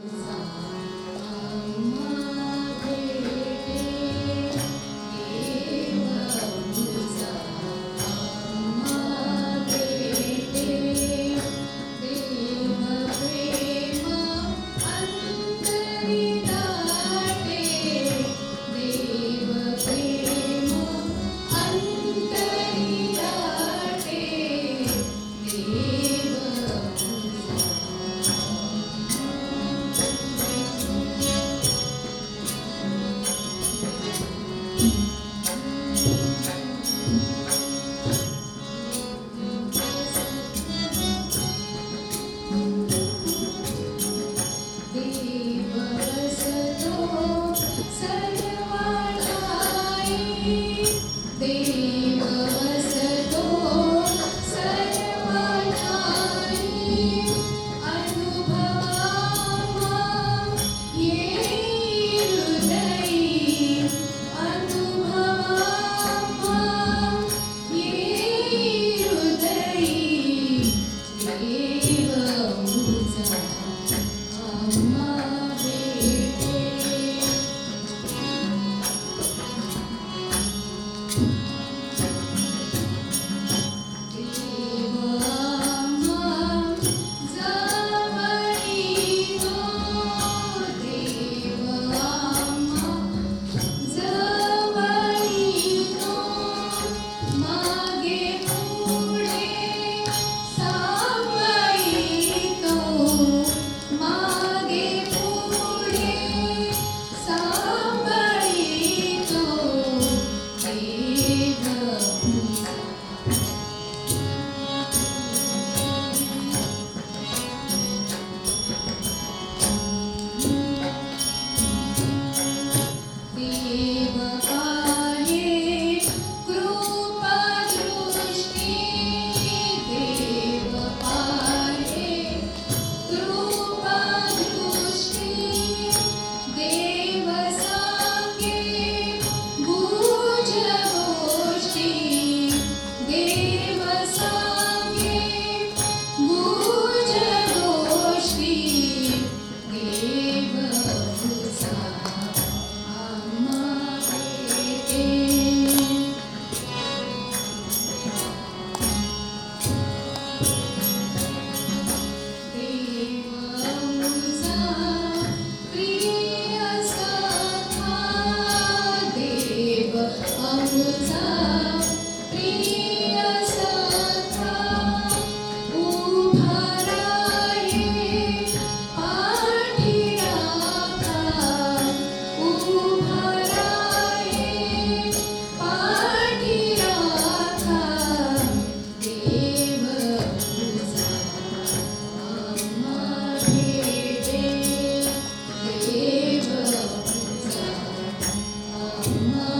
Thank you. 아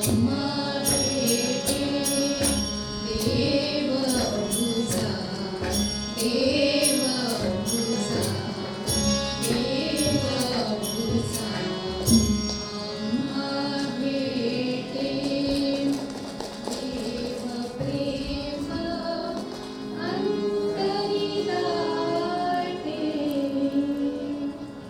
怎么？